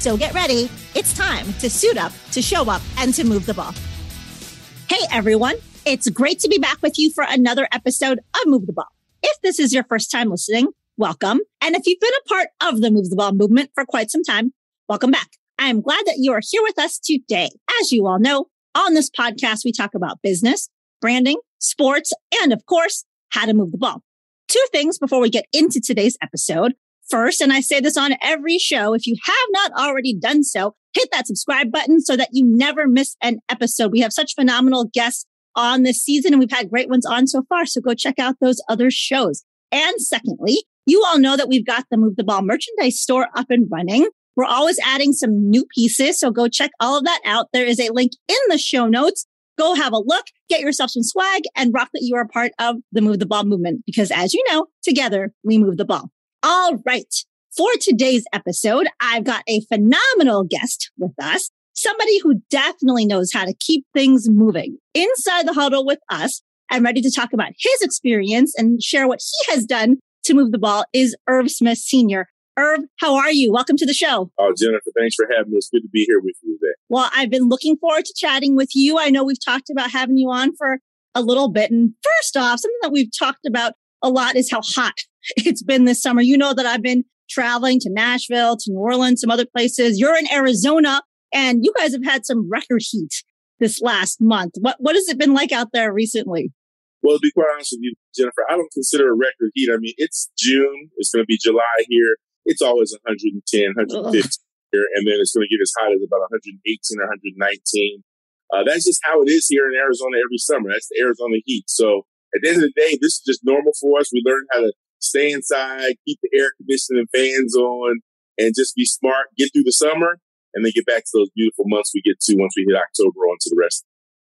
So get ready. It's time to suit up, to show up, and to move the ball. Hey, everyone. It's great to be back with you for another episode of Move the Ball. If this is your first time listening, welcome. And if you've been a part of the Move the Ball movement for quite some time, welcome back. I am glad that you are here with us today. As you all know, on this podcast, we talk about business, branding, sports, and of course, how to move the ball. Two things before we get into today's episode first, and I say this on every show, if you have not already done so, hit that subscribe button so that you never miss an episode. We have such phenomenal guests on this season and we've had great ones on so far. So go check out those other shows. And secondly, you all know that we've got the Move the Ball merchandise store up and running. We're always adding some new pieces. So go check all of that out. There is a link in the show notes. Go have a look, get yourself some swag and rock that you are part of the Move the Ball movement because as you know, together we move the ball. All right. For today's episode, I've got a phenomenal guest with us, somebody who definitely knows how to keep things moving inside the huddle with us and ready to talk about his experience and share what he has done to move the ball is Irv Smith Sr. Irv, how are you? Welcome to the show. Oh, Jennifer, thanks for having me. It's good to be here with you today. Well, I've been looking forward to chatting with you. I know we've talked about having you on for a little bit. And first off, something that we've talked about a lot is how hot it's been this summer. You know that I've been traveling to Nashville, to New Orleans, some other places. You're in Arizona and you guys have had some record heat this last month. What, what has it been like out there recently? Well, to be quite honest with you, Jennifer, I don't consider a record heat. I mean, it's June. It's going to be July here. It's always 110, 150 Ugh. here. And then it's going to get as hot as about 118 or 119. Uh, that's just how it is here in Arizona every summer. That's the Arizona heat. So at the end of the day, this is just normal for us. We learn how to stay inside, keep the air conditioning fans on, and just be smart, get through the summer, and then get back to those beautiful months we get to once we hit October on to the rest.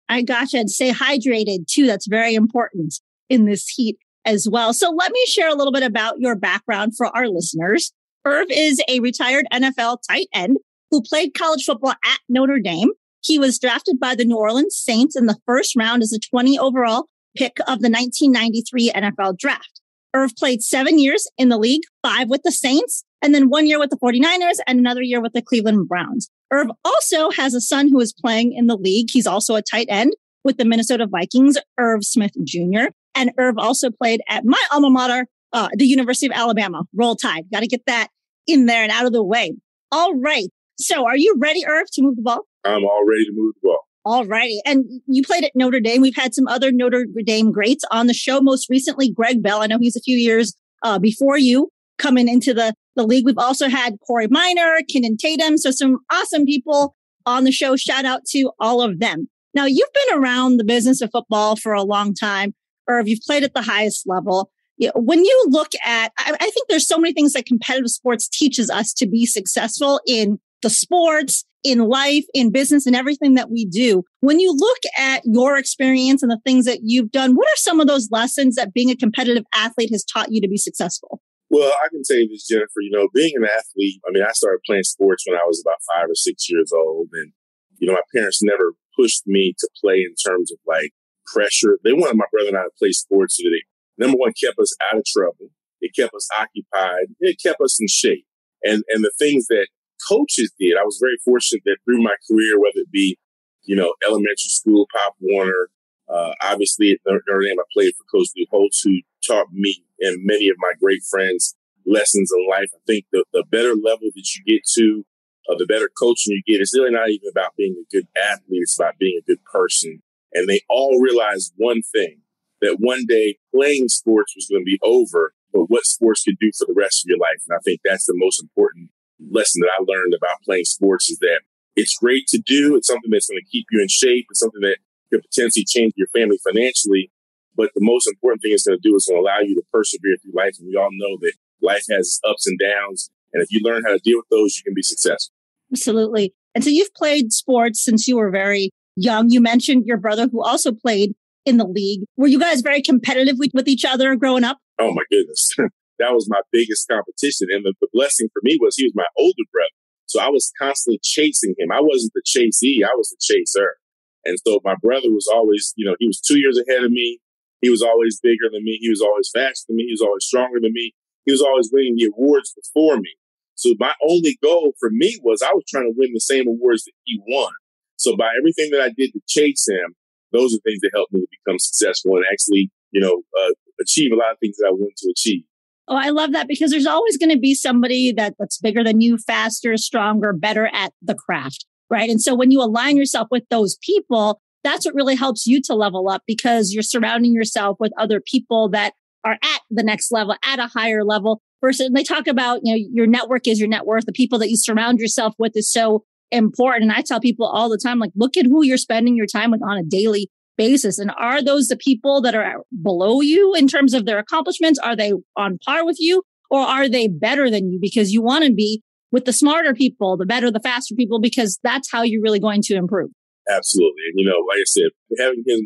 I gotcha. And stay hydrated too. That's very important in this heat as well. So let me share a little bit about your background for our listeners. Irv is a retired NFL tight end who played college football at Notre Dame. He was drafted by the New Orleans Saints in the first round as a 20 overall pick of the 1993 NFL draft. Irv played seven years in the league, five with the Saints, and then one year with the 49ers and another year with the Cleveland Browns. Irv also has a son who is playing in the league. He's also a tight end with the Minnesota Vikings, Irv Smith Jr. And Irv also played at my alma mater, uh, the University of Alabama. Roll Tide. Got to get that in there and out of the way. All right. So are you ready, Irv, to move the ball? I'm all ready to move the ball. All righty. And you played at Notre Dame. We've had some other Notre Dame greats on the show. Most recently, Greg Bell. I know he's a few years uh, before you coming into the, the league. We've also had Corey Miner, Kinnon Tatum. So some awesome people on the show. Shout out to all of them. Now, you've been around the business of football for a long time, or if you've played at the highest level. when you look at, I, I think there's so many things that competitive sports teaches us to be successful in the sports, in life, in business, and everything that we do. When you look at your experience and the things that you've done, what are some of those lessons that being a competitive athlete has taught you to be successful? Well, I can tell you this, Jennifer, you know, being an athlete, I mean, I started playing sports when I was about five or six years old. And, you know, my parents never pushed me to play in terms of like pressure. They wanted my brother and I to play sports so they, number one, kept us out of trouble. It kept us occupied. It kept us in shape. And, and the things that coaches did. I was very fortunate that through my career, whether it be, you know, elementary school, Pop Warner, uh, obviously at Notre Dame, I played for Coach Lou Holtz, who taught me and many of my great friends lessons in life. I think the, the better level that you get to, uh, the better coaching you get, it's really not even about being a good athlete. It's about being a good person. And they all realized one thing, that one day playing sports was going to be over, but what sports could do for the rest of your life. And I think that's the most important lesson that I learned about playing sports is that it's great to do. It's something that's going to keep you in shape. It's something that could potentially change your family financially. But the most important thing it's going to do is going to allow you to persevere through life. And we all know that life has ups and downs. And if you learn how to deal with those, you can be successful. Absolutely. And so you've played sports since you were very young. You mentioned your brother who also played in the league. Were you guys very competitive with, with each other growing up? Oh my goodness. that was my biggest competition. And the, the blessing for me was he was my older brother. So I was constantly chasing him. I wasn't the chasee, I was the chaser. And so my brother was always, you know, he was two years ahead of me. He was always bigger than me. He was always faster than me. He was always stronger than me. He was always winning the awards before me. So my only goal for me was I was trying to win the same awards that he won. So by everything that I did to chase him, those are things that helped me to become successful and actually, you know, uh, achieve a lot of things that I wanted to achieve. Oh, I love that because there's always going to be somebody that, that's bigger than you, faster, stronger, better at the craft, right? And so when you align yourself with those people, that's what really helps you to level up because you're surrounding yourself with other people that are at the next level, at a higher level. Versus they talk about, you know, your network is your net worth. The people that you surround yourself with is so important. And I tell people all the time, like, look at who you're spending your time with on a daily basis. And are those the people that are below you in terms of their accomplishments? Are they on par with you or are they better than you? Because you want to be with the smarter people, the better, the faster people, because that's how you're really going to improve. Absolutely. And, you know, like I said, having him,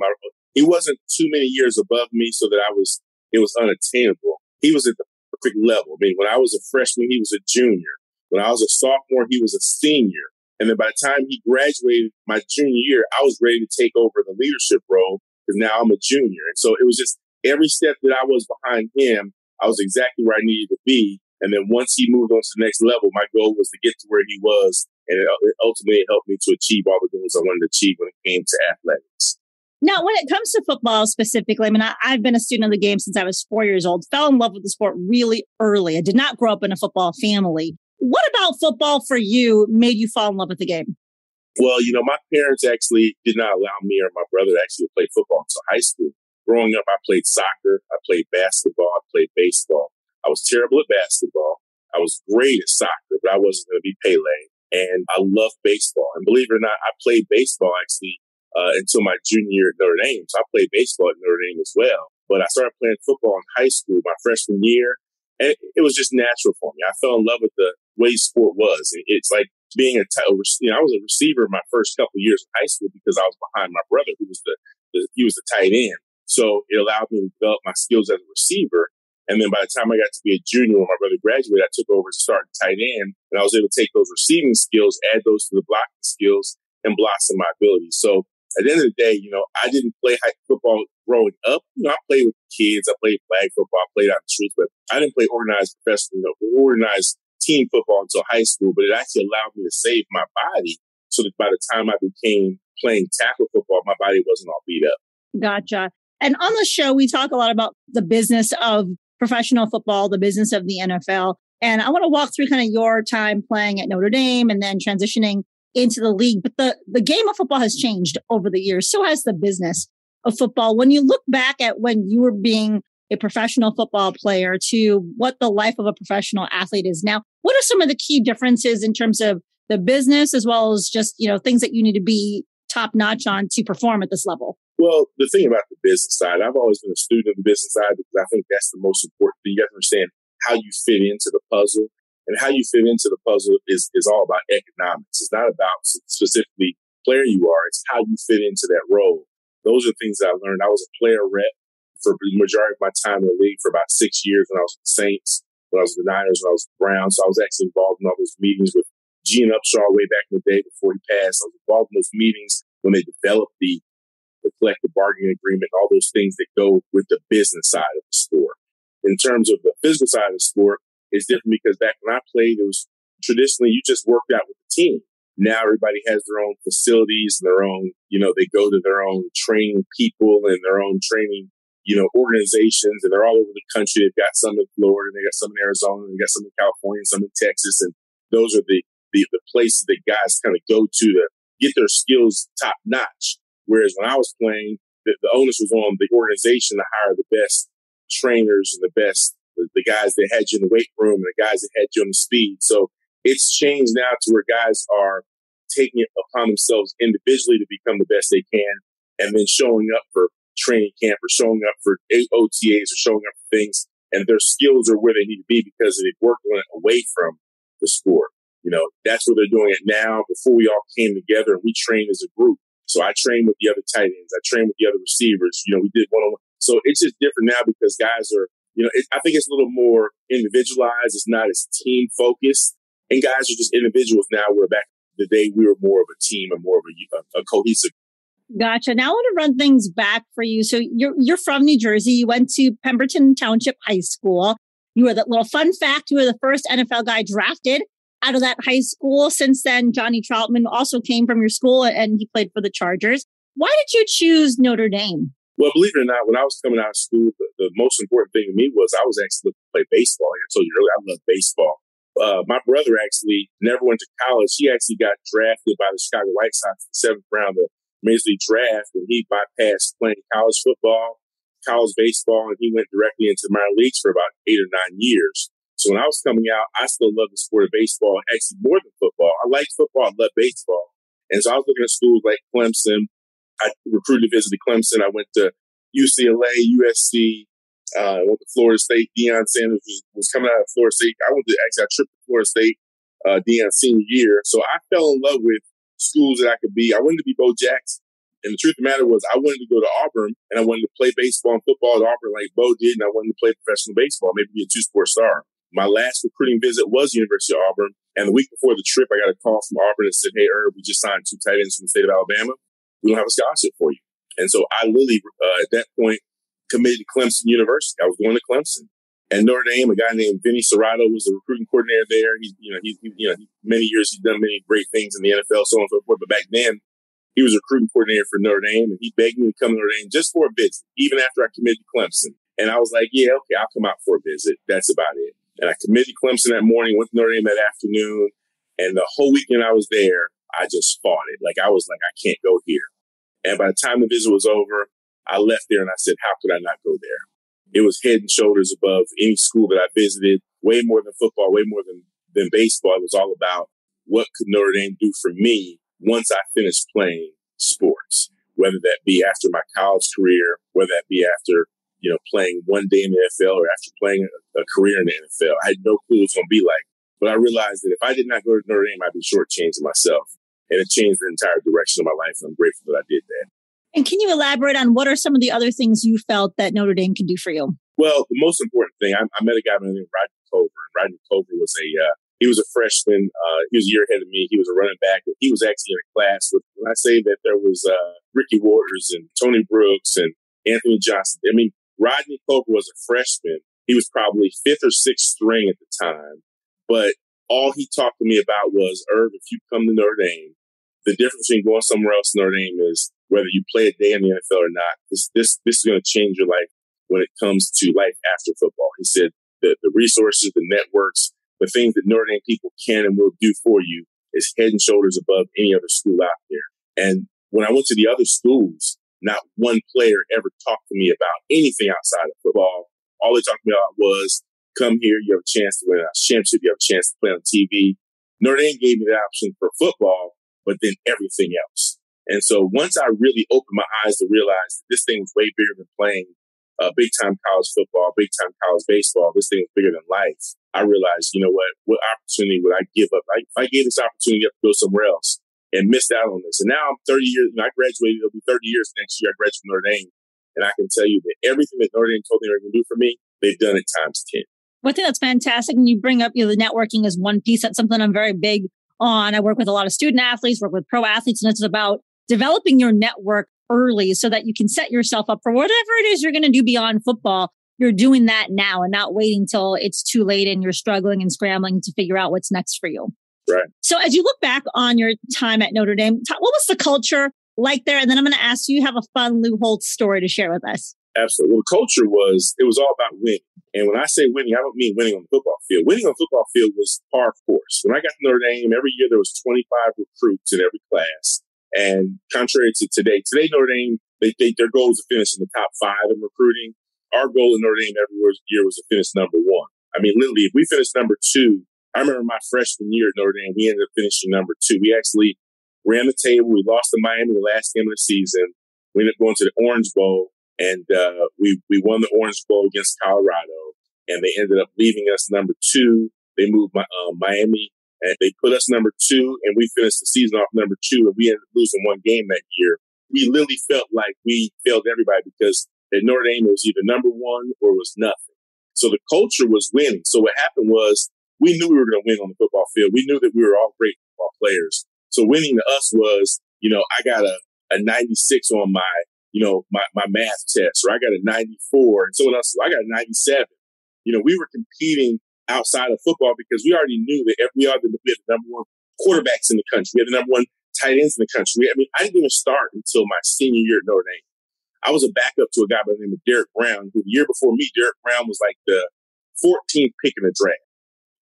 he wasn't too many years above me so that I was, it was unattainable. He was at the perfect level. I mean, when I was a freshman, he was a junior. When I was a sophomore, he was a senior. And then by the time he graduated my junior year, I was ready to take over the leadership role because now I'm a junior. And so it was just every step that I was behind him, I was exactly where I needed to be. And then once he moved on to the next level, my goal was to get to where he was. And it, it ultimately helped me to achieve all the goals I wanted to achieve when it came to athletics. Now, when it comes to football specifically, I mean, I, have been a student of the game since I was four years old, fell in love with the sport really early. I did not grow up in a football family. What about football for you made you fall in love with the game? Well, you know, my parents actually did not allow me or my brother actually to play football until high school. Growing up, I played soccer, I played basketball, I played baseball. I was terrible at basketball. I was great at soccer, but I wasn't going to be Pele. And I love baseball. And believe it or not, I played baseball actually uh, until my junior year at Notre Dame. So I played baseball at Notre Dame as well. But I started playing football in high school my freshman year. And it was just natural for me. I fell in love with the way sport was. It's like being a, you know, I was a receiver my first couple years in high school because I was behind my brother who was the, the, he was the tight end. So it allowed me to develop my skills as a receiver. And then by the time I got to be a junior when my brother graduated, I took over to start tight end and I was able to take those receiving skills, add those to the blocking skills and blossom my abilities. So at the end of the day, you know, I didn't play high football growing up. You know, I played with kids. I played flag football. I played on the streets, but I didn't play organized professional, you know, organized team football until high school, but it actually allowed me to save my body so that by the time I became playing tackle football, my body wasn't all beat up. Gotcha. And on the show, we talk a lot about the business of professional football, the business of the NFL. And I want to walk through kind of your time playing at Notre Dame and then transitioning into the league. But the, the game of football has changed over the years. So has the business of football. When you look back at when you were being a professional football player to what the life of a professional athlete is now. What are some of the key differences in terms of the business as well as just, you know, things that you need to be top notch on to perform at this level? Well, the thing about the business side, I've always been a student of the business side because I think that's the most important thing. You have to understand how you fit into the puzzle. And how you fit into the puzzle is, is all about economics. It's not about specifically player you are. It's how you fit into that role. Those are things I learned. I was a player rep for the majority of my time in the league for about six years when I was with the Saints, when I was with the Niners, when I was with the Browns. So I was actually involved in all those meetings with Gene Upshaw way back in the day before he passed. I was involved in those meetings when they developed the, the collective bargaining agreement, all those things that go with the business side of the sport. In terms of the physical side of the sport, it's different because back when I played, it was traditionally you just worked out with the team. Now everybody has their own facilities and their own, you know, they go to their own training people and their own training you know, organizations and they're all over the country. They've got some in Florida, they got some in Arizona, they got some in California, some in Texas. And those are the, the, the places that guys kind of go to to get their skills top notch. Whereas when I was playing, the, the onus was on the organization to hire the best trainers and the best, the, the guys that had you in the weight room and the guys that had you on the speed. So it's changed now to where guys are taking it upon themselves individually to become the best they can and then showing up for training camp or showing up for OTAs or showing up for things, and their skills are where they need to be because they've worked on it away from the sport. You know, that's what they're doing it now. Before we all came together and we trained as a group. So I trained with the other tight ends. I trained with the other receivers. You know, we did one on one. So it's just different now because guys are, you know, it, I think it's a little more individualized. It's not as team focused. And guys are just individuals now. We're back the day we were more of a team and more of a, a cohesive Gotcha. Now I want to run things back for you. So you're you're from New Jersey. You went to Pemberton Township High School. You were the little fun fact. You were the first NFL guy drafted out of that high school. Since then, Johnnie Troutman also came from your school and he played for the Chargers. Why did you choose Notre Dame? Well, believe it or not, when I was coming out of school, the, the most important thing to me was I was actually looking to play baseball. I told you earlier, I love baseball. Uh, my brother actually never went to college. He actually got drafted by the Chicago White Sox in the seventh round of Major Draft, and he bypassed playing college football, college baseball, and he went directly into minor leagues for about eight or nine years. So when I was coming out, I still loved the sport of baseball, actually more than football. I liked football, I loved baseball. And so I was looking at schools like Clemson. I recruited to visit Clemson. I went to UCLA, USC, uh, went to Florida State. Deion Sanders was, was, coming out of Florida State. I went to actually I tripped to Florida State uh, Deion's senior year. So I fell in love with schools that I could be. I wanted to be Bo Jackson. And the truth of the matter was, I wanted to go to Auburn and I wanted to play baseball and football at Auburn like Bo did, and I wanted to play professional baseball, maybe be a two sport star. My last recruiting visit was University of Auburn. And the week before the trip, I got a call from Auburn and said, Hey, Irv, we just signed two tight ends from the state of Alabama. We don't have a scholarship for you. And so I literally, uh, at that point, committed to Clemson University. I was going to Clemson. And Notre Dame, a guy named Vinny Cerrato was the recruiting coordinator there. He, you know, he, he you know, many years he's done many great things in the NFL, so on and so forth. But back then, he was a recruiting coordinator for Notre Dame, and he begged me to come to Notre Dame just for a visit, even after I committed to Clemson. And I was like, yeah, okay, I'll come out for a visit. That's about it. And I committed to Clemson that morning, went to Notre Dame that afternoon, and the whole weekend I was there, I just fought it. Like I was like, I can't go here. And by the time the visit was over, I left there and I said, how could I not go there? It was head and shoulders above any school that I visited, way more than football, way more than, than baseball. It was all about what could Notre Dame do for me once I finished playing sports, whether that be after my college career, whether that be after, you know, playing one day in the NFL or after playing a, a career in the NFL. I had no clue what it was going to be like. But I realized that if I did not go to Notre Dame, I'd be shortchanging myself. And it changed the entire direction of my life. And I'm grateful that I did that. And can you elaborate on what are some of the other things you felt that Notre Dame can do for you? Well, the most important thing, I, I met a guy named Rodney Culver. And Rodney Culver was a, uh, he was a freshman. Uh, he was a year ahead of me. He was a running back. He was actually in a class with, when I say that there was uh, Ricky Watters and Tony Brooks and Anthony Johnson. I mean, Rodney Culver was a freshman. He was probably fifth or sixth string at the time. But all he talked to me about was, Irv, if you come to Notre Dame, the difference between going somewhere else in Notre Dame is whether you play a day in the NFL or not. This this this is going to change your life when it comes to life after football. He said that the resources, the networks, the things that Notre Dame people can and will do for you is head and shoulders above any other school out there. And when I went to the other schools, not one player ever talked to me about anything outside of football. All they talked to me about was come here, you have a chance to win a championship, you have a chance to play on TV. Notre Dame gave me the option for football, but then everything else. And so once I really opened my eyes to realize that this thing was way bigger than playing uh, big time college football, big time college baseball, this thing was bigger than life. I realized, you know what, what opportunity would I give up? Like, if I gave this opportunity up to go somewhere else and missed out on this. And now I'm 30 years, and I graduated, it'll be 30 years next year. I graduated from Notre Dame. And I can tell you that everything that Notre Dame told me they were going to do for me, they've done it times 10. One thing that's fantastic, and you bring up, you know, the networking is one piece. That's something I'm very big on. I work with a lot of student athletes, work with pro athletes, and it's about developing your network early so that you can set yourself up for whatever it is you're going to do beyond football. You're doing that now and not waiting till it's too late and you're struggling and scrambling to figure out what's next for you. Right. So as you look back on your time at Notre Dame, what was the culture like there? And then I'm going to ask you, you have a fun Lou Holtz story to share with us. Absolutely. Well, the culture was, it was all about winning. And when I say winning, I don't mean winning on the football field. Winning on the football field was par course. When I got to Notre Dame, every year there was 25 recruits in every class. And contrary to today, today Notre Dame, they, they, their goal is to finish in the top five in recruiting. Our goal in Notre Dame every year was to finish number one. I mean, literally, if we finished number two, I remember my freshman year at Notre Dame, we ended up finishing number two. We actually ran the table. We lost to Miami the last game of the season. We ended up going to the Orange Bowl, and uh, we we won the Orange Bowl against Colorado. And they ended up leaving us number two. They moved my, uh, Miami and they put us number two, and we finished the season off number two, and we ended up losing one game that year. We literally felt like we failed everybody because at Notre Dame it was either number one or was nothing. So the culture was winning. So what happened was we knew we were going to win on the football field. We knew that we were all great football players. So winning to us was, you know, I got a, a 96 on my, you know, my, my math test, or I got a 94, and someone else, I got a 97. You know, we were competing outside of football because we already knew that we are the, we had the number one quarterbacks in the country. We had the number one tight ends in the country. I mean, I didn't even start until my senior year at Notre Dame. I was a backup to a guy by the name of Derek Brown, who the year before me, Derek Brown was like the 14th pick in the draft.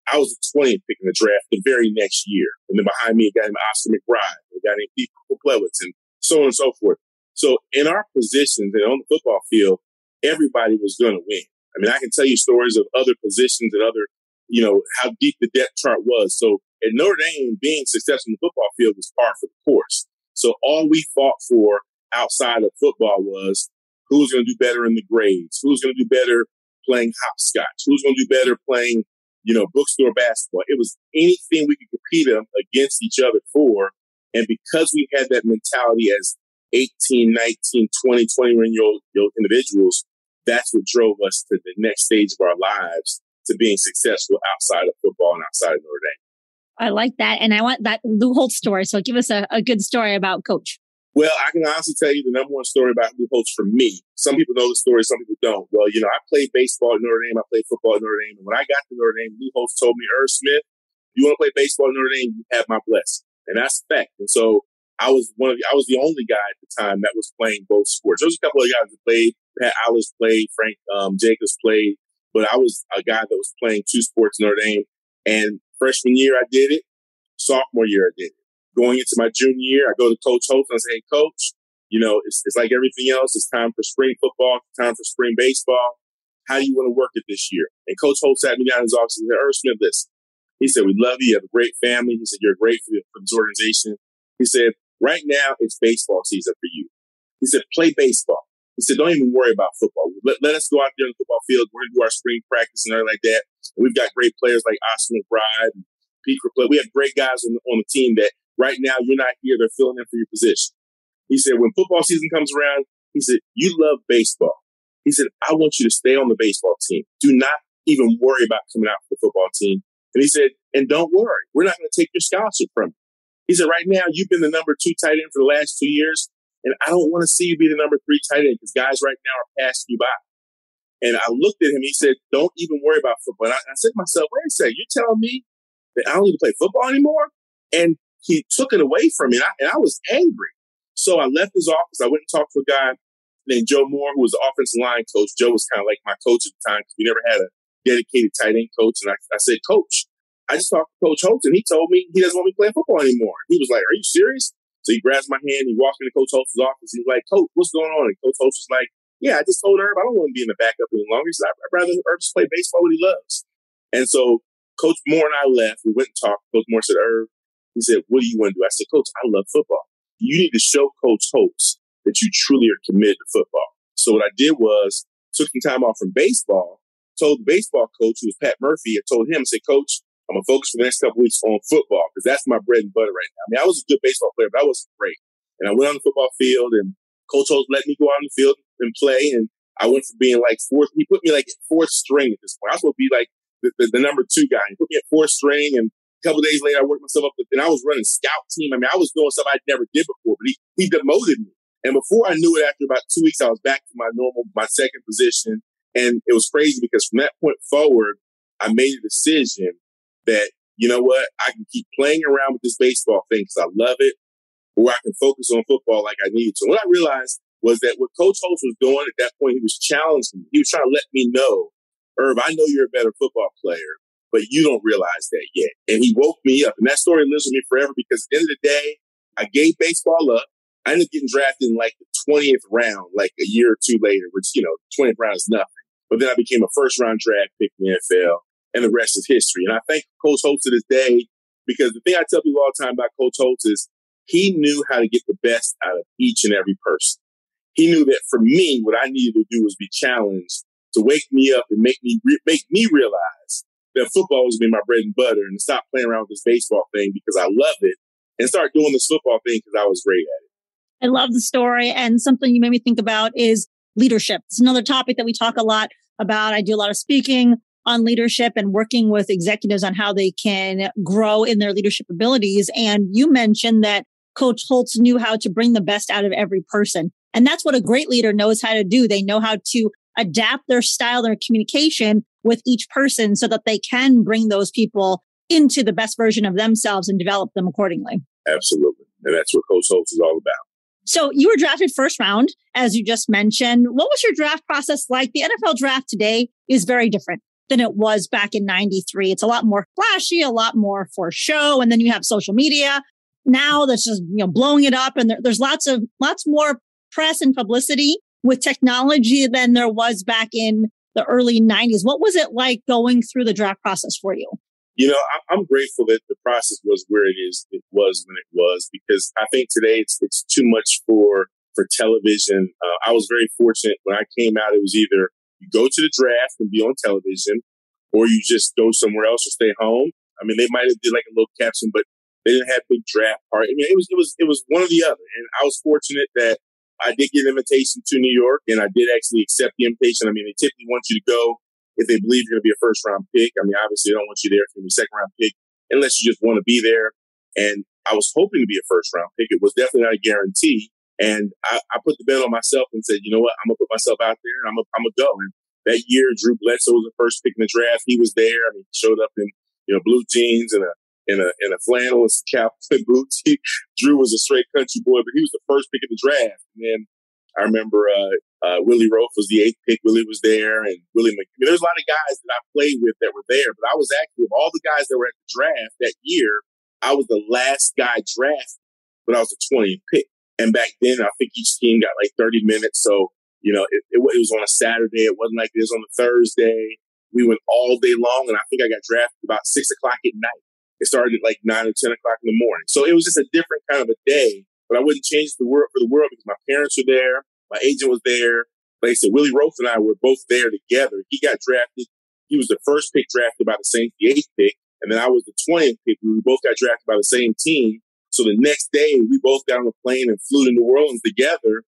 I was the 20th pick in the draft the very next year. And then behind me, a guy named Oscar McBride, a guy named Pete Plewitz, and so on and so forth. So in our positions and on the football field, everybody was going to win. I mean, I can tell you stories of other positions and other, you know, how deep the depth chart was. So at Notre Dame, being successful in the football field was par for the course. So all we fought for outside of football was who's going to do better in the grades, who's going to do better playing hopscotch, who's going to do better playing, you know, bookstore basketball. It was anything we could compete against each other for. And because we had that mentality as 18, 19, 20, 21 year old, year old individuals, that's what drove us to the next stage of our lives to being successful outside of football and outside of Notre Dame. I like that. And I want that Lou Holtz story. So give us a, a good story about Coach. Well, I can honestly tell you the number one story about Lou Holtz for me. Some people know the story, some people don't. Well, you know, I played baseball at Notre Dame. I played football at Notre Dame. And when I got to Notre Dame, Lou Holtz told me, Irv Smith, you want to play baseball at Notre Dame, you have my blessing. And that's fact. And so I was one of the, I was the only guy at the time that was playing both sports. There was a couple of guys that played. Pat Eilers played. Frank um, Jacobs played. But I was a guy that was playing two sports in Notre Dame. And freshman year, I did it. Sophomore year, I did it. Going into my junior year, I go to Coach Holtz and I say, Hey, Coach, you know, it's, it's like everything else. It's time for spring football, time for spring baseball. How do you want to work it this year? And Coach Holt sat me down in his office and said, Irv Smith. He said, we love you. You have a great family. He said, you're great for, the, for this organization. He said, right now it's baseball season for you. He said, play baseball. He said, don't even worry about football. Let, let us go out there in the football field. We're going to do our spring practice and everything like that. And we've got great players like Austin McBride and Pete. We have great guys on the, on the team that right now you're not here. They're filling in for your position. He said, when football season comes around, he said, you love baseball. He said, I want you to stay on the baseball team. Do not even worry about coming out for the football team. And he said, and don't worry, we're not going to take your scholarship from you. He said, right now, you've been the number two tight end for the last two years. And I don't want to see you be the number three tight end because guys right now are passing you by. And I looked at him. He said, don't even worry about football. And I, I said to myself, wait a second, you're telling me that I don't need to play football anymore? And he took it away from me. And I, and I was angry. So I left his office. I went and talked to a guy named Joe Moore, who was the offensive line coach. Joe was kind of like my coach at the time because we never had a dedicated tight end coach. And I, I said, Coach, I just talked to Coach Holtz and he told me he doesn't want me playing football anymore. He was like, Are you serious? So he grabs my hand, he walks into Coach Holtz's office. He's like, Coach, what's going on? And Coach Holtz was like, Yeah, I just told Irv I don't want to be in the backup any longer. He said, I'd rather Irv just play baseball what he loves. And so Coach Moore and I left. We went and talked. Coach Moore said, Irv, he said, What do you want to do? I said, Coach, I love football you need to show Coach Holtz that you truly are committed to football. So what I did was took some time off from baseball, told the baseball coach, who was Pat Murphy, I told him, I said, Coach, I'm gonna focus for the next couple weeks on football because that's my bread and butter right now. I mean, I was a good baseball player, but I wasn't great. And I went on the football field, and Coach Holtz let me go out on the field and play. And I went from being like fourth. He put me like fourth string at this point. I was supposed to be like the, the, the number two guy. He put me at fourth string, and a couple days later, I worked myself up, and I was running scout team. I mean, I was doing stuff I'd never did before, but he, he demoted me. And before I knew it, after about two weeks, I was back to my normal, my second position. And it was crazy because from that point forward, I made a decision that, you know what, I can keep playing around with this baseball thing because I love it, or I can focus on football like I need to. what I realized was that what Coach Holtz was doing at that point, he was challenging me. He was trying to let me know, Irv, I know you're a better football player, but you don't realize that yet. And he woke me up. And that story lives with me forever because at the end of the day, I gave baseball up. I ended up getting drafted in like the 20th round, like a year or two later, which, you know, 20th round is nothing. But then I became a first round draft pick in the NFL, and the rest is history. And I thank Coach Holtz to this day because the thing I tell people all the time about Coach Holtz is he knew how to get the best out of each and every person. He knew that for me, what I needed to do was be challenged to wake me up and make me re- make me realize that football was going to be my bread and butter and stop playing around with this baseball thing because I love it and start doing this football thing because I was great at it. I love the story. And something you made me think about is leadership. It's another topic that we talk a lot about. I do a lot of speaking on leadership and working with executives on how they can grow in their leadership abilities. And you mentioned that Coach Holtz knew how to bring the best out of every person. And that's what a great leader knows how to do. They know how to adapt their style, their communication with each person so that they can bring those people into the best version of themselves and develop them accordingly. Absolutely. And that's what Coach Holtz is all about. So you were drafted first round, as you just mentioned. What was your draft process like? The NFL draft today is very different than it was back in 93. It's a lot more flashy, a lot more for show. And then you have social media now that's just, you know, blowing it up. And there, there's lots of, lots more press and publicity with technology than there was back in the early 90s. What was it like going through the draft process for you? You know, I'm grateful that the process was where it is. It was when it was because I think today it's it's too much for for television. Uh, I was very fortunate when I came out. It was either you go to the draft and be on television, or you just go somewhere else or stay home. I mean, they might have did like a little caption, but they didn't have big draft party. I mean, it was it was it was one or the other. And I was fortunate that I did get an invitation to New York, and I did actually accept the invitation. I mean, they typically want you to go if they believe you're going to be a first round pick. I mean, obviously, they don't want you there for a second round pick unless you just want to be there. And I was hoping to be a first round pick. It was definitely not a guarantee. And I, I put the bet on myself and said, you know what? I'm going to put myself out there and I'm going I'm to go. And that year, Drew Bledsoe was the first pick in the draft. He was there. I mean, he showed up in, you know, blue jeans and a, in a, in a flannel and some cowboy boots. He, Drew was a straight country boy, but he was the first pick in the draft. And then I remember uh, uh, Willie Roaf was the eighth pick. Willie was there, and Willie. Mc- I mean, there's a lot of guys that I played with that were there, but I was actually of all the guys that were at the draft that year, I was the last guy drafted, but I was the 20th pick. And back then, I think each team got like 30 minutes. So you know, it, it, it was on a Saturday. It wasn't like was on a Thursday. We went all day long, and I think I got drafted about six o'clock at night. It started at like nine or ten o'clock in the morning. So it was just a different kind of a day. But I wouldn't change the world for the world because my parents were there. My agent was there. Like I said, Willie Roaf and I were both there together. He got drafted. He was the first pick drafted by the Saints, the eighth pick. And then I was the 20th pick. We both got drafted by the same team. So the next day, we both got on a plane and flew to New Orleans together.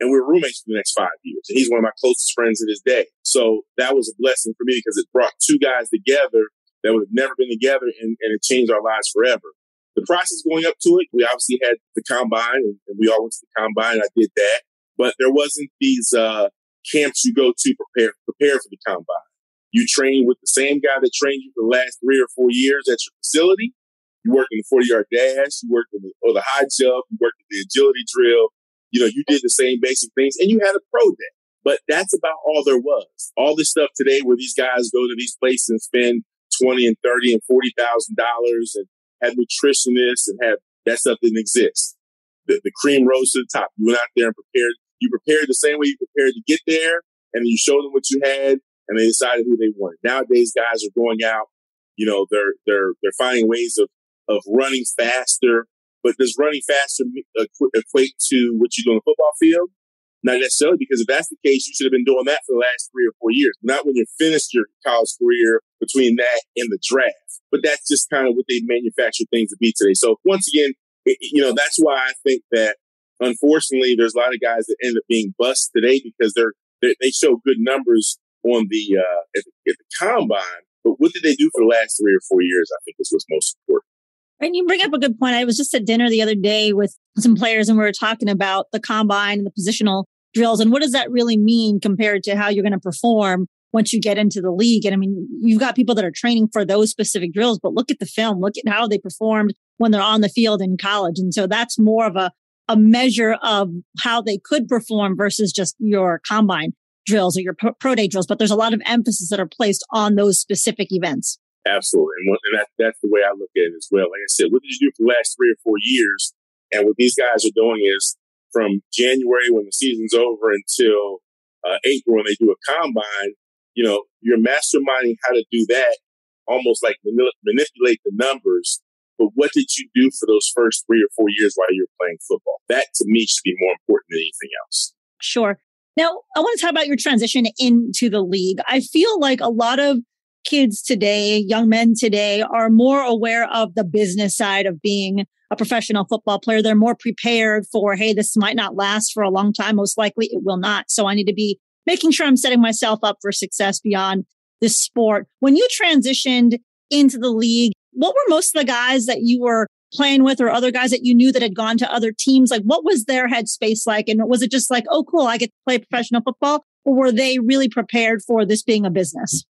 And we were roommates for the next five years. And he's one of my closest friends to this day. So that was a blessing for me because it brought two guys together that would have never been together and, and it changed our lives forever. The process going up to it, we obviously had the combine and, and we all went to the combine. I did that but there wasn't these uh, camps you go to prepare prepare for the combine. You train with the same guy that trained you for the last three or four years at your facility. You worked in the 40 yard dash, you worked in the, or the high jump, you worked in the agility drill. You know, you did the same basic things and you had a pro day. But that's about all there was. All this stuff today where these guys go to these places and spend 20 and 30 and $40,000 and have nutritionists and have that stuff didn't exist. The, the cream rose to the top. You went out there and prepared you prepared the same way you prepared to get there, and you showed them what you had, and they decided who they wanted. Nowadays, guys are going out. You know, they're they're they're finding ways of of running faster. But does running faster equate to what you do on the football field? Not necessarily, because if that's the case, you should have been doing that for the last three or four years. Not when you finished your college career between that and the draft. But that's just kind of what they manufacture things to be today. So once again, it, you know, that's why I think that unfortunately, there's a lot of guys that end up being bust today because they're, they're they show good numbers on the, uh, at the, at the combine. But what did they do for the last three or four years? I think is what's most important. And you bring up a good point. I was just at dinner the other day with some players and we were talking about the combine and the positional drills and what does that really mean compared to how you're going to perform once you get into the league. And I mean, you've got people that are training for those specific drills, but look at the film, look at how they performed when they're on the field in college. And so that's more of a a measure of how they could perform versus just your combine drills or your pro day drills. But there's a lot of emphasis that are placed on those specific events. Absolutely. And, and that, that's the way I look at it as well. Like I said, what did you do for the last three or four years? And what these guys are doing is from January when the season's over until uh, April when they do a combine, you know, you're masterminding how to do that almost like manipulate the numbers but what did you do for those first three or four years while you were playing football? That to me should be more important than anything else. Sure. Now, I want to talk about your transition into the league. I feel like a lot of kids today, young men today are more aware of the business side of being a professional football player. They're more prepared for, hey, this might not last for a long time. Most likely it will not. So I need to be making sure I'm setting myself up for success beyond this sport. When you transitioned into the league, what were most of the guys that you were playing with or other guys that you knew that had gone to other teams? Like what was their headspace like? And was it just like, oh, cool, I get to play professional football? Or were they really prepared for this being a business?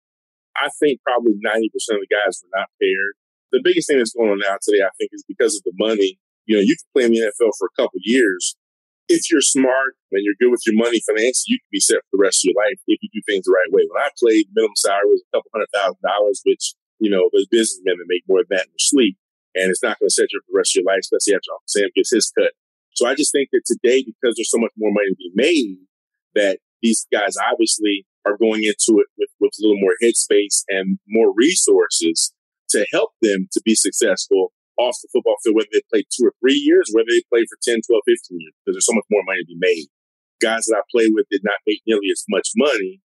I think probably 90% of the guys were not prepared. The biggest thing that's going on now today, I think, is because of the money. You know, you can play in the NFL for a couple years. If you're smart and you're good with your money financially, you can be set for the rest of your life if you do things the right way. When I played, minimum salary was a couple hundred thousand dollars, which, you know, there's businessmen that make more than that in their sleep. And it's not going to set you up for the rest of your life, especially after Uncle Sam gets his cut. So I just think that today, because there's so much more money to be made, that these guys obviously are going into it with, with a little more headspace and more resources to help them to be successful off the football field, whether they play two or three years, whether they play for 10, 12, 15 years, because there's so much more money to be made. Guys that I played with did not make nearly as much money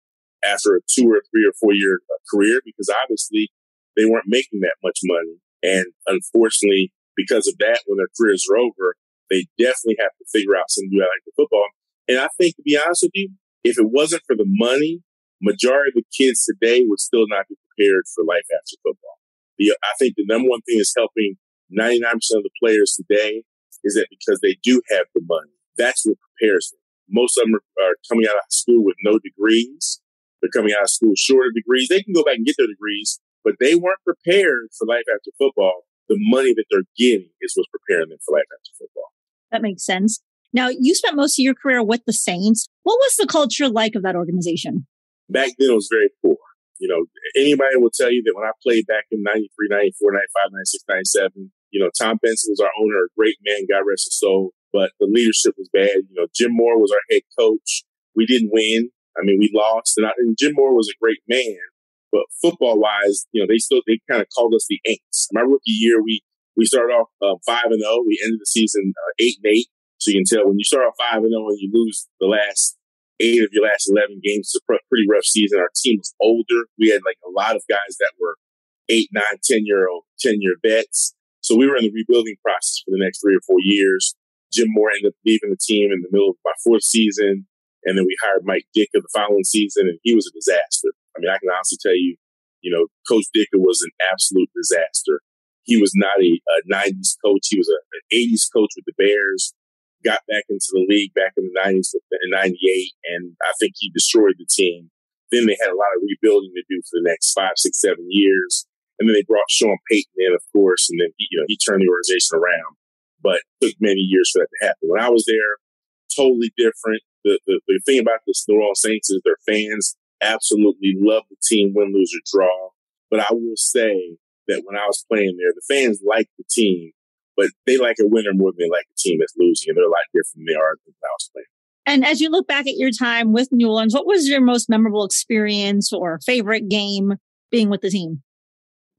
after a two or three or four year uh, career because obviously they weren't making that much money. And unfortunately, because of that, when their careers are over, they definitely have to figure out something to do like the football. And I think, to be honest with you, if it wasn't for the money, majority of the kids today would still not be prepared for life after football. The, I think the number one thing is helping 99% of the players today is that because they do have the money, that's what prepares them. Most of them are, are coming out of school with no degrees. They're coming out of school shorter degrees. They can go back and get their degrees, but they weren't prepared for life after football. The money that they're getting is what's preparing them for life after football. That makes sense. Now, you spent most of your career with the Saints. What was the culture like of that organization? Back then, it was very poor. You know, anybody will tell you that when I played back in 93, 94, 95, 96, 97, you know, Tom Benson was our owner, a great man, God rest his soul, but the leadership was bad. You know, Jim Mora was our head coach. We didn't win. I mean, we lost, and, I, and Jim Mora was a great man, but football wise, you know, they still they kind of called us the Aints. My rookie year, we we started off uh, five and zero. Oh. We ended the season uh, eight and eight. So you can tell when you start off five and zero oh and you lose the last eight of your last eleven games, it's a pretty rough season. Our team was older. We had like a lot of guys that were eight, nine, ten year old, ten year vets. So we were in the rebuilding process for the next three or four years. Jim Mora ended up leaving the team in the middle of my fourth season. And then we hired Mike Ditka the following season, and he was a disaster. I mean, I can honestly tell you, you know, Coach Ditka was an absolute disaster. He was not a, a 90s coach. He was a, an 80s coach with the Bears got back into the league back in the 90s in 98, and I think he destroyed the team. Then they had a lot of rebuilding to do for the next five, six, seven years. And then they brought Sean Payton in, of course, and then he, you know, he turned the organization around. But took many years for that to happen. When I was there, totally different. The, the, the thing about the New Orleans Saints is their fans absolutely love the team, win, lose, or draw. But I will say that when I was playing there, the fans liked the team but they like a winner more than they like a team that's losing, and they're a lot different than they are when I was playing. And as you look back at your time with New Orleans, what was your most memorable experience or favorite game being with the team?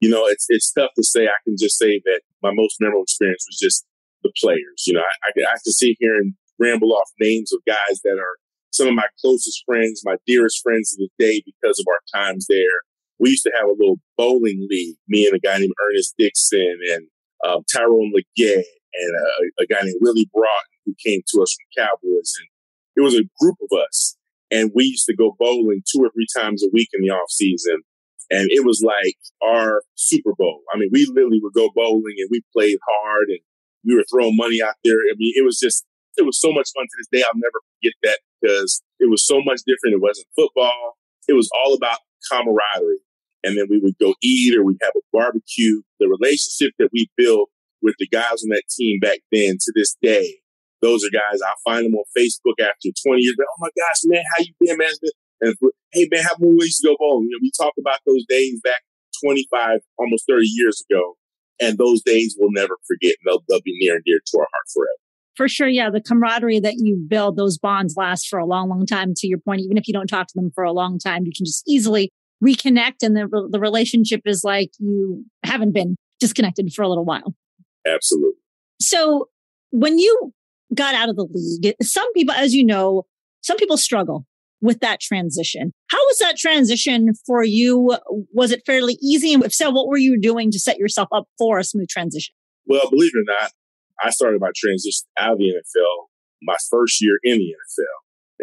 You know, it's it's tough to say. I can just say that my most memorable experience was just the players. You know, I, I, I can sit here and ramble off names of guys that are some of my closest friends, my dearest friends of the day because of our times there. We used to have a little bowling league, me and a guy named Ernest Dixon and um, Tyrone Legette and a, a, guy named Willie Broughton who came to us from Cowboys. And it was a group of us. And we used to go bowling two or three times a week in the off season. And it was like our Super Bowl. I mean, we literally would go bowling and we played hard and we were throwing money out there. I mean, it was just, it was so much fun to this day. I'll never forget that because it was so much different. It wasn't football. It was all about camaraderie and then we would go eat or we'd have a barbecue. The relationship that we built with the guys on that team back then to this day, those are guys I find them on Facebook after 20 years. Oh my gosh, man, how you been, man? And hey, man, how used to go bowling? You know, we talk about those days back 25, almost 30 years ago, and those days we'll never forget. And they'll, they'll be near and dear to our heart forever. For sure, yeah. The camaraderie that you build, those bonds last for a long, long time. To your point, even if you don't talk to them for a long time, you can just easily reconnect and the, the relationship is like you haven't been disconnected for a little while. Absolutely. So when you got out of the league, some people, as you know, some people struggle with that transition. How was that transition for you? Was it fairly easy? And if so, what were you doing to set yourself up for a smooth transition? Well, believe it or not, I started my transition out of the NFL my first year in the NFL.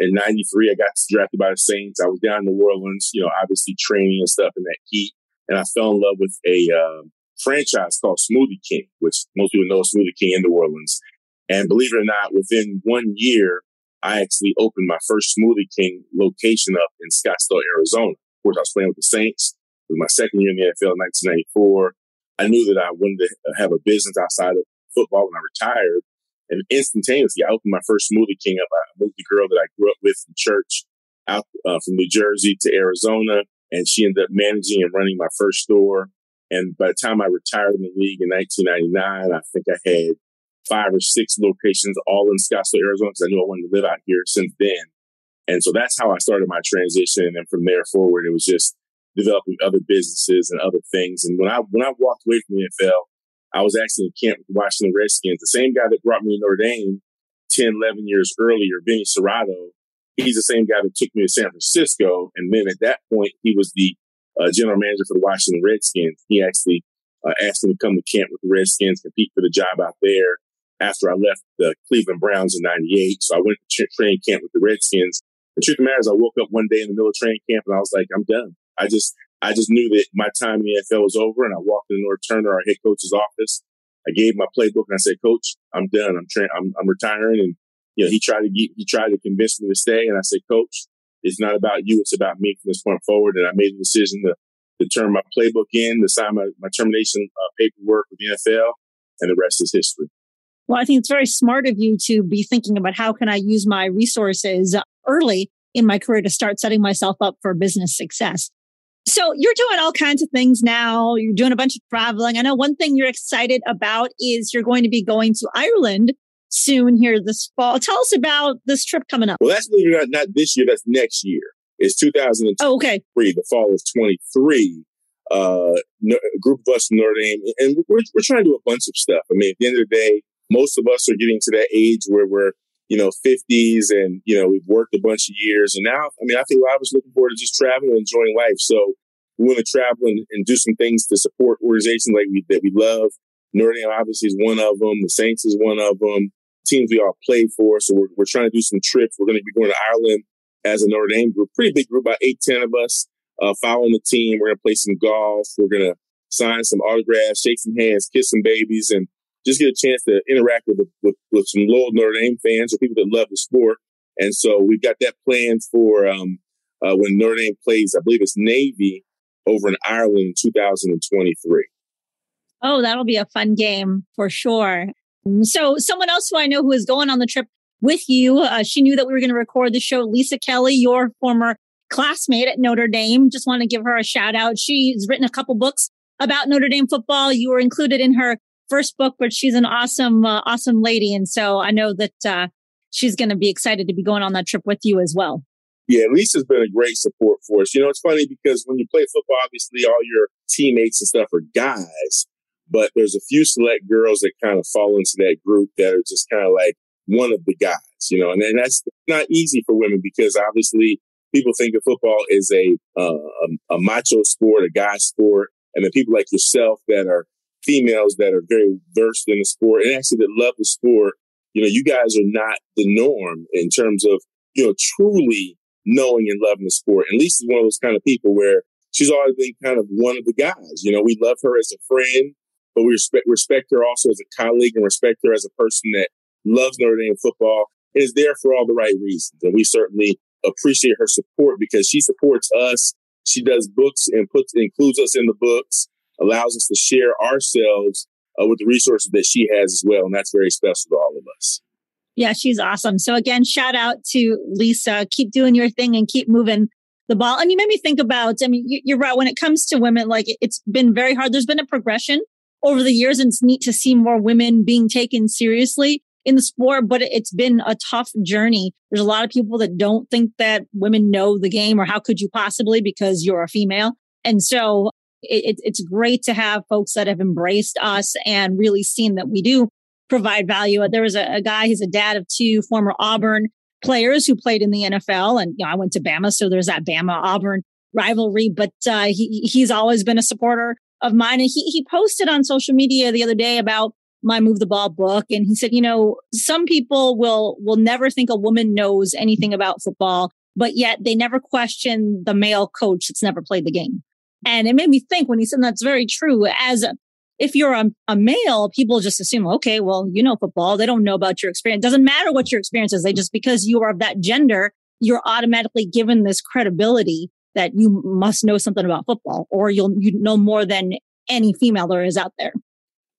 In 93, I got drafted by the Saints. I was down in New Orleans, you know, obviously training and stuff in that heat. And I fell in love with a uh, franchise called Smoothie King, which most people know Smoothie King in New Orleans. And believe it or not, within one year, I actually opened my first Smoothie King location up in Scottsdale, Arizona. Of course, I was playing with the Saints. It was my second year in the NFL in 1994. I knew that I wanted to have a business outside of football when I retired. And instantaneously, I opened my first Smoothie King up. I moved the girl that I grew up with from church out uh, from New Jersey to Arizona, and she ended up managing and running my first store. And by the time I retired in the league in 1999, I think I had five or six locations all in Scottsdale, Arizona, because I knew I wanted to live out here since then. And so that's how I started my transition. And from there forward, it was just developing other businesses and other things. And when I when I walked away from the NFL, I was actually in camp with the Washington Redskins. The same guy that brought me to Notre Dame 10, 11 years earlier, Vinny Cerrato, he's the same guy that took me to San Francisco. And then at that point, he was the uh, general manager for the Washington Redskins. He actually uh, asked me to come to camp with the Redskins, compete for the job out there after I left the Cleveland Browns in 98. So I went to training camp with the Redskins. The truth of the matter is I woke up one day in the middle of training camp and I was like, I'm done. I just, I just knew that my time in the NFL was over and I walked into Norv Turner, our head coach's office. I gave my playbook and I said, coach, I'm done. I'm I'm, I'm retiring. And, you know, he tried to get, he tried to convince me to stay. And I said, coach, it's not about you. It's about me from this point forward. And I made the decision to, to turn my playbook in, to sign my, my termination uh, paperwork with the NFL and the rest is history. Well, I think it's very smart of you to be thinking about how can I use my resources early in my career to start setting myself up for business success. So you're doing all kinds of things now. You're doing a bunch of traveling. I know one thing you're excited about is you're going to be going to Ireland soon here this fall. Tell us about this trip coming up. Well, that's not, not this year. That's next year. It's 2023, oh, okay. the fall of 23. Uh, a group of us from Notre Dame, and we're, we're trying to do a bunch of stuff. I mean, at the end of the day, most of us are getting to that age where we're, you know, 50s and, you know, we've worked a bunch of years. And now, I mean, I think of us looking forward to just traveling and enjoying life. So we want to travel and, and do some things to support organizations like we, that we love. Notre Dame obviously is one of them. The Saints is one of them. Teams we all play for. So we're, we're trying to do some trips. We're going to be going to Ireland as a Notre Dame group, pretty big group, about eight, 10 of us, uh, following the team. We're going to play some golf. We're going to sign some autographs, shake some hands, kiss some babies, and just get a chance to interact with, with, with some loyal Notre Dame fans or people that love the sport. And so we've got that planned for um, uh, when Notre Dame plays, I believe it's Navy over in Ireland in 2023. Oh, that'll be a fun game for sure. So, someone else who I know who is going on the trip with you, uh, she knew that we were going to record the show. Lisa Kelly, your former classmate at Notre Dame. Just want to give her a shout out. She's written a couple books about Notre Dame football. You were included in her first book, but she's an awesome, uh, awesome lady. And so I know that uh, she's going to be excited to be going on that trip with you as well. Yeah, Lisa's been a great support for us. You know, it's funny because when you play football, obviously all your teammates and stuff are guys, but there's a few select girls that kind of fall into that group that are just kind of like one of the guys, you know, and, and that's not easy for women because obviously people think of football as a, uh, a, a macho sport, a guy sport, and then people like yourself that are females that are very versed in the sport and actually that love the sport, you know, you guys are not the norm in terms of, you know, truly knowing and loving the sport. And Lisa's one of those kind of people where she's always been kind of one of the guys. You know, we love her as a friend, but we respect respect her also as a colleague and respect her as a person that loves Notre Dame football and is there for all the right reasons. And we certainly appreciate her support because she supports us. She does books and puts includes us in the books allows us to share ourselves uh, with the resources that she has as well. And that's very special to all of us. Yeah, she's awesome. So again, shout out to Lisa. Keep doing your thing and keep moving the ball. And you made me think about, I mean, you're right. When it comes to women, like it's been very hard. There's been a progression over the years and it's neat to see more women being taken seriously in the sport, but it's been a tough journey. There's a lot of people that don't think that women know the game or how could you possibly because you're a female. And so it, it's great to have folks that have embraced us and really seen that we do provide value. There was a, a guy, he's a dad of two, former Auburn players who played in the NFL. And, you know, I went to Bama, so there's that Bama Auburn rivalry, but uh, he, he's always been a supporter of mine. And he, he posted on social media the other day about my move the ball book. And he said, you know, some people will, will never think a woman knows anything about football, but yet they never question the male coach that's never played the game. And it made me think when he said that's very true. As a, if you're a, a male, people just assume, okay, well, you know football. They don't know about your experience. Doesn't matter what your experience is. They just, because you are of that gender, you're automatically given this credibility that you must know something about football or you'll, you know more than any female there is out there.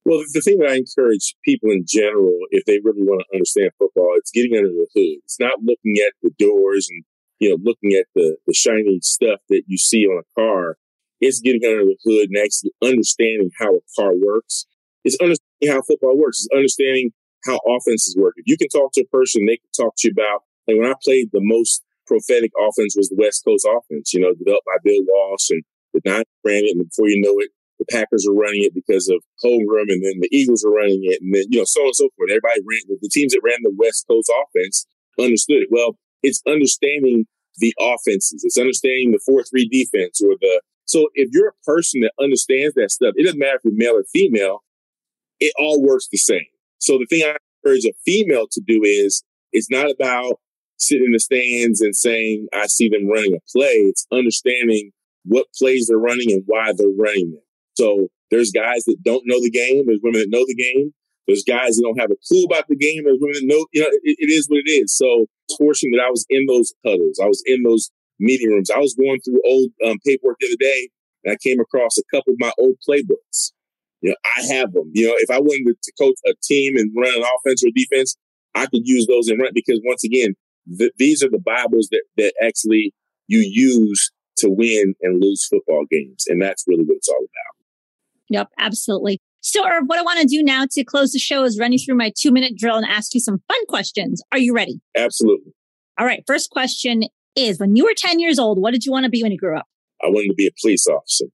Well, the thing that I encourage people in general, if they really want to understand football, it's getting under the hood. It's not looking at the doors and, you know, looking at the, the shiny stuff that you see on a car it's getting under the hood and actually understanding how a car works. It's understanding how football works. It's understanding how offenses work. If you can talk to a person, they can talk to you about, like when I played the most prophetic offense was the West Coast offense, you know, developed by Bill Walsh and the Niners ran it. And before you know it, the Packers are running it because of Holmgren and then the Eagles are running it. And then, you know, so on and so forth. Everybody ran, the teams that ran the West Coast offense understood it. Well, it's understanding the offenses. It's understanding the 4-3 defense or the so if you're a person that understands that stuff, it doesn't matter if you're male or female, it all works the same. So the thing I encourage a female to do is it's not about sitting in the stands and saying, I see them running a play. It's understanding what plays they're running and why they're running them. So there's guys that don't know the game. There's women that know the game. There's guys that don't have a clue about the game. There's women that know, you know, it, it is what it is. So fortunate that I was in those huddles. I was in those meeting rooms. I was going through old um, paperwork the other day and I came across a couple of my old playbooks. You know, I have them. You know, if I wanted to coach a team and run an offense or defense, I could use those and run because once again, th- these are the Bibles that, that actually you use to win and lose football games. And that's really what it's all about. Yep, absolutely. So, Irv, what I want to do now to close the show is run you through my two minute drill and ask you some fun questions. Are you ready? Absolutely. All right. First question is when you were 10 years old, what did you want to be when you grew up? I wanted to be a police officer.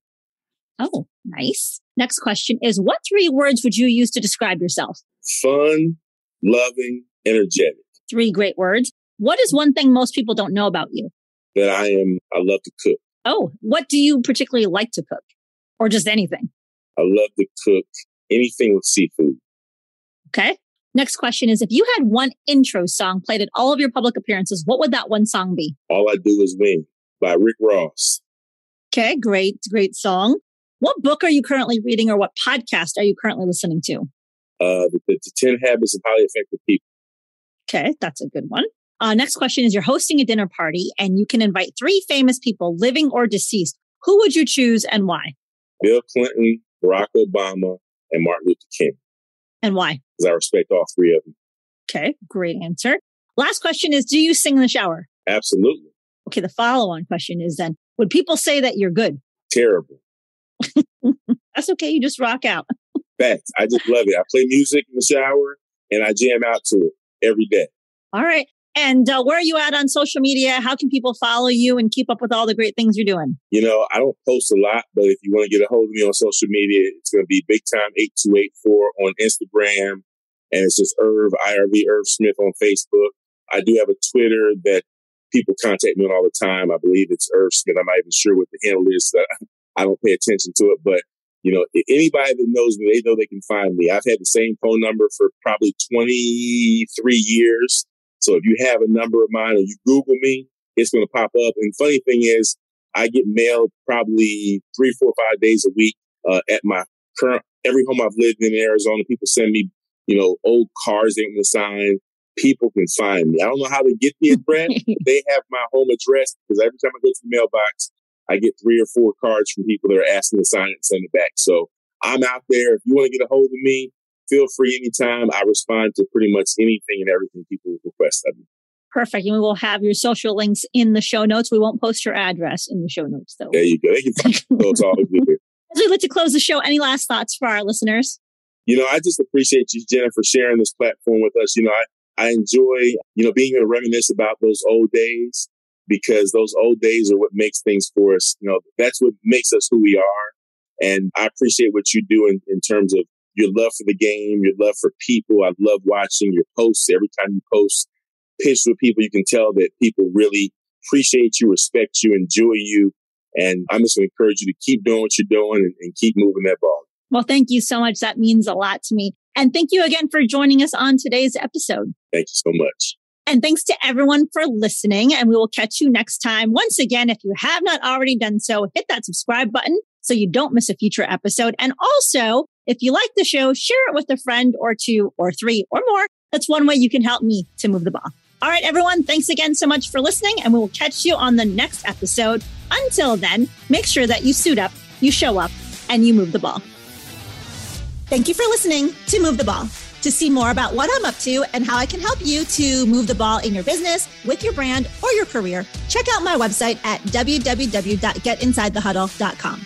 Oh, nice. Next question is what three words would you use to describe yourself? Fun, loving, energetic. Three great words. What is one thing most people don't know about you? That I am, I love to cook. Oh, what do you particularly like to cook? Or just anything? I love to cook anything with seafood. Okay. Next question is if you had one intro song played at all of your public appearances, what would that one song be? All I Do Is Win by Rick Ross. Okay, great, great song. What book are you currently reading or what podcast are you currently listening to? Uh, the, the 10 Habits of Highly Effective People. Okay, that's a good one. Uh, next question is you're hosting a dinner party and you can invite three famous people, living or deceased. Who would you choose and why? Bill Clinton, Barack Obama, and Martin Luther King. And why? Because I respect all three of them. Okay, great answer. Last question is Do you sing in the shower? Absolutely. Okay, the follow on question is then Would people say that you're good? Terrible. That's okay. You just rock out. Facts. I just love it. I play music in the shower and I jam out to it every day. All right. And uh, where are you at on social media? How can people follow you and keep up with all the great things you're doing? You know, I don't post a lot, but if you want to get a hold of me on social media, it's going to be Big Time 8284 on Instagram. And it's just Irv, IRV, Irv Smith on Facebook. I do have a Twitter that people contact me on all the time. I believe it's Irv Smith. I'm not even sure what the handle is. I don't pay attention to it, but you know, anybody that knows me, they know they can find me. I've had the same phone number for probably 23 years. So if you have a number of mine or you Google me, it's going to pop up. And funny thing is, I get mailed probably three, four, five days a week uh, at my current every home I've lived in Arizona. People send me, you know, old cars they want to sign. People can find me. I don't know how they get the address. they have my home address because every time I go to the mailbox, I get three or four cards from people that are asking to sign it and send it back. So I'm out there. If you want to get a hold of me, feel free anytime. I respond to pretty much anything and everything people request of me. Perfect. And we will have your social links in the show notes. We won't post your address in the show notes, though. There you go. Those all good. As we look to close the show, any last thoughts for our listeners? You know, I just appreciate you, Jenna, for sharing this platform with us. You know, I, I enjoy, you know, being able to reminisce about those old days because those old days are what makes things for us. You know, that's what makes us who we are. And I appreciate what you do in, in terms of your love for the game, your love for people. I love watching your posts every time you post. pitch with people, you can tell that people really appreciate you, respect you, enjoy you. And I'm just going to encourage you to keep doing what you're doing and, and keep moving that ball. Well, thank you so much. That means a lot to me. And thank you again for joining us on today's episode. Thank you so much. And thanks to everyone for listening. And we will catch you next time. Once again, if you have not already done so, hit that subscribe button so you don't miss a future episode. And also, if you like the show, share it with a friend or two or three or more. That's one way you can help me to move the ball. All right, everyone. Thanks again so much for listening, and we will catch you on the next episode. Until then, make sure that you suit up, you show up, and you move the ball. Thank you for listening to Move the Ball. To see more about what I'm up to and how I can help you to move the ball in your business, with your brand, or your career, check out my website at www.getinsidethehuddle.com.